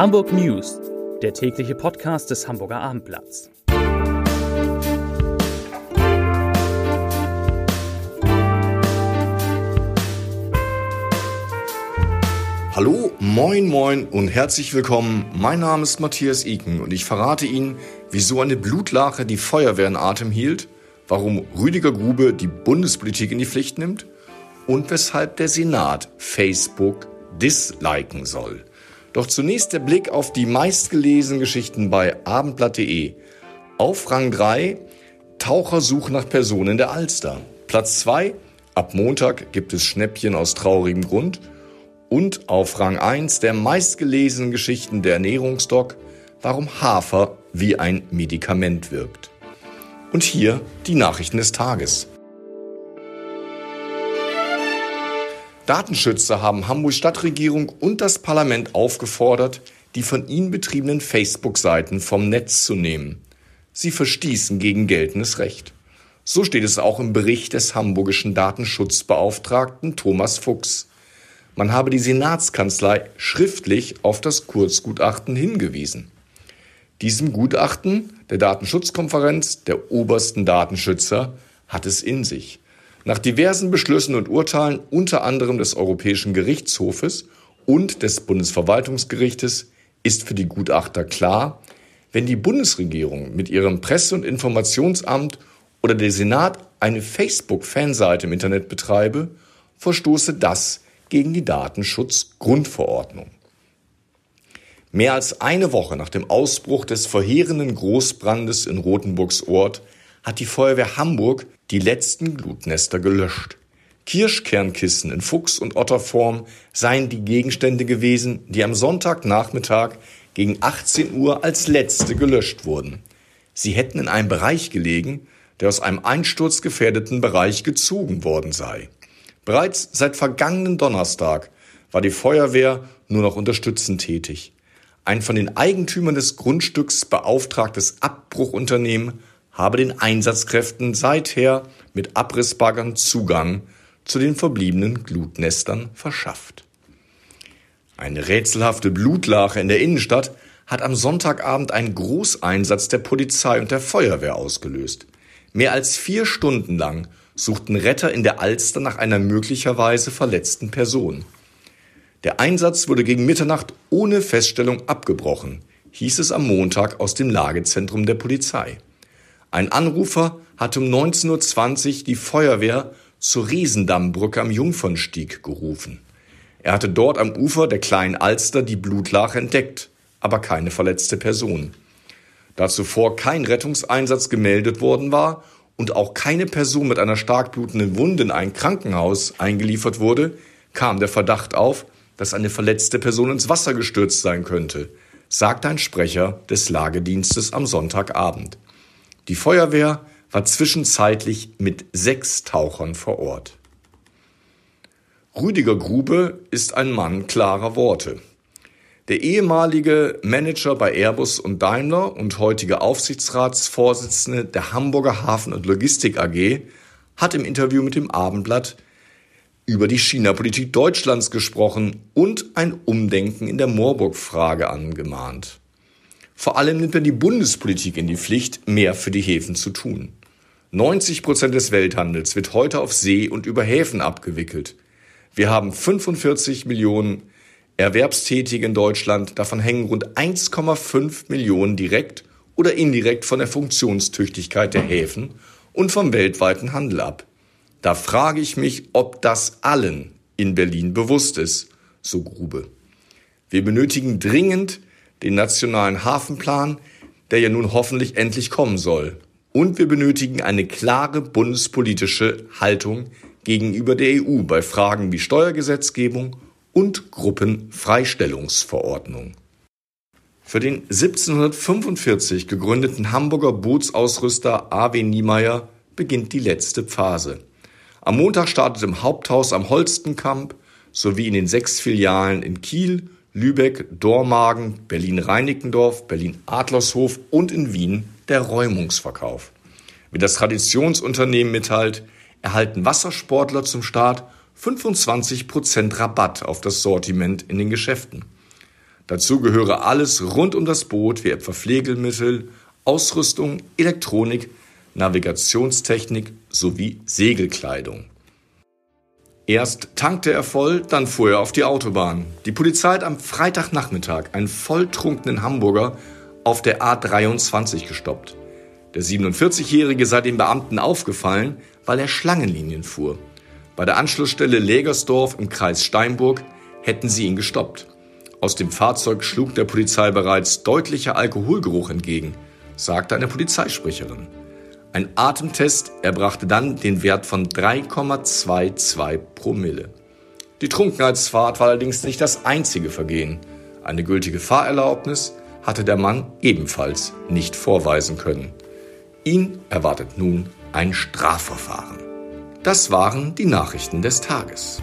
Hamburg News, der tägliche Podcast des Hamburger Abendblatts. Hallo, moin, moin und herzlich willkommen. Mein Name ist Matthias Iken und ich verrate Ihnen, wieso eine Blutlache die Feuerwehr in Atem hielt, warum Rüdiger Grube die Bundespolitik in die Pflicht nimmt und weshalb der Senat Facebook disliken soll. Doch zunächst der Blick auf die meistgelesenen Geschichten bei abendblatt.de. Auf Rang 3 Tauchersuch nach Personen der Alster. Platz 2 Ab Montag gibt es Schnäppchen aus traurigem Grund. Und auf Rang 1 der meistgelesenen Geschichten der Ernährungsdoc Warum Hafer wie ein Medikament wirkt. Und hier die Nachrichten des Tages. Datenschützer haben Hamburgs Stadtregierung und das Parlament aufgefordert, die von ihnen betriebenen Facebook-Seiten vom Netz zu nehmen. Sie verstießen gegen geltendes Recht. So steht es auch im Bericht des hamburgischen Datenschutzbeauftragten Thomas Fuchs. Man habe die Senatskanzlei schriftlich auf das Kurzgutachten hingewiesen. Diesem Gutachten der Datenschutzkonferenz der obersten Datenschützer hat es in sich. Nach diversen Beschlüssen und Urteilen unter anderem des Europäischen Gerichtshofes und des Bundesverwaltungsgerichtes ist für die Gutachter klar, wenn die Bundesregierung mit ihrem Presse- und Informationsamt oder der Senat eine Facebook-Fanseite im Internet betreibe, verstoße das gegen die Datenschutzgrundverordnung. Mehr als eine Woche nach dem Ausbruch des verheerenden Großbrandes in Rothenburgs Ort hat die Feuerwehr Hamburg die letzten Glutnester gelöscht. Kirschkernkissen in Fuchs- und Otterform seien die Gegenstände gewesen, die am Sonntagnachmittag gegen 18 Uhr als letzte gelöscht wurden. Sie hätten in einem Bereich gelegen, der aus einem einsturzgefährdeten Bereich gezogen worden sei. Bereits seit vergangenen Donnerstag war die Feuerwehr nur noch unterstützend tätig. Ein von den Eigentümern des Grundstücks beauftragtes Abbruchunternehmen habe den Einsatzkräften seither mit Abrissbaggern Zugang zu den verbliebenen Glutnestern verschafft. Eine rätselhafte Blutlache in der Innenstadt hat am Sonntagabend einen Großeinsatz der Polizei und der Feuerwehr ausgelöst. Mehr als vier Stunden lang suchten Retter in der Alster nach einer möglicherweise verletzten Person. Der Einsatz wurde gegen Mitternacht ohne Feststellung abgebrochen, hieß es am Montag aus dem Lagezentrum der Polizei. Ein Anrufer hatte um 19.20 Uhr die Feuerwehr zur Riesendammbrücke am Jungfernstieg gerufen. Er hatte dort am Ufer der kleinen Alster die Blutlache entdeckt, aber keine verletzte Person. Da zuvor kein Rettungseinsatz gemeldet worden war und auch keine Person mit einer stark blutenden Wunde in ein Krankenhaus eingeliefert wurde, kam der Verdacht auf, dass eine verletzte Person ins Wasser gestürzt sein könnte, sagte ein Sprecher des Lagedienstes am Sonntagabend. Die Feuerwehr war zwischenzeitlich mit sechs Tauchern vor Ort. Rüdiger Grube ist ein Mann klarer Worte. Der ehemalige Manager bei Airbus und Daimler und heutige Aufsichtsratsvorsitzende der Hamburger Hafen- und Logistik AG hat im Interview mit dem Abendblatt über die China-Politik Deutschlands gesprochen und ein Umdenken in der Moorburg-Frage angemahnt. Vor allem nimmt er die Bundespolitik in die Pflicht, mehr für die Häfen zu tun. 90 Prozent des Welthandels wird heute auf See und über Häfen abgewickelt. Wir haben 45 Millionen Erwerbstätige in Deutschland, davon hängen rund 1,5 Millionen direkt oder indirekt von der Funktionstüchtigkeit der Häfen und vom weltweiten Handel ab. Da frage ich mich, ob das allen in Berlin bewusst ist, so Grube. Wir benötigen dringend den nationalen Hafenplan, der ja nun hoffentlich endlich kommen soll. Und wir benötigen eine klare bundespolitische Haltung gegenüber der EU bei Fragen wie Steuergesetzgebung und Gruppenfreistellungsverordnung. Für den 1745 gegründeten Hamburger Bootsausrüster A.W. Niemeyer beginnt die letzte Phase. Am Montag startet im Haupthaus am Holstenkamp sowie in den sechs Filialen in Kiel, Lübeck, Dormagen, Berlin-Reinickendorf, Berlin-Adlershof und in Wien der Räumungsverkauf. Wie das Traditionsunternehmen mitteilt, erhalten Wassersportler zum Start 25% Rabatt auf das Sortiment in den Geschäften. Dazu gehöre alles rund um das Boot wie etwa Pflegemittel, Ausrüstung, Elektronik, Navigationstechnik sowie Segelkleidung. Erst tankte er voll, dann fuhr er auf die Autobahn. Die Polizei hat am Freitagnachmittag einen volltrunkenen Hamburger auf der A23 gestoppt. Der 47-Jährige sei den Beamten aufgefallen, weil er Schlangenlinien fuhr. Bei der Anschlussstelle Legersdorf im Kreis Steinburg hätten sie ihn gestoppt. Aus dem Fahrzeug schlug der Polizei bereits deutlicher Alkoholgeruch entgegen, sagte eine Polizeisprecherin. Ein Atemtest erbrachte dann den Wert von 3,22 Promille. Die Trunkenheitsfahrt war allerdings nicht das einzige Vergehen. Eine gültige Fahrerlaubnis hatte der Mann ebenfalls nicht vorweisen können. Ihn erwartet nun ein Strafverfahren. Das waren die Nachrichten des Tages.